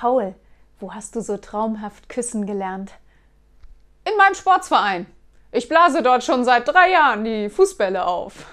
Paul, wo hast du so traumhaft küssen gelernt? In meinem Sportsverein. Ich blase dort schon seit drei Jahren die Fußbälle auf.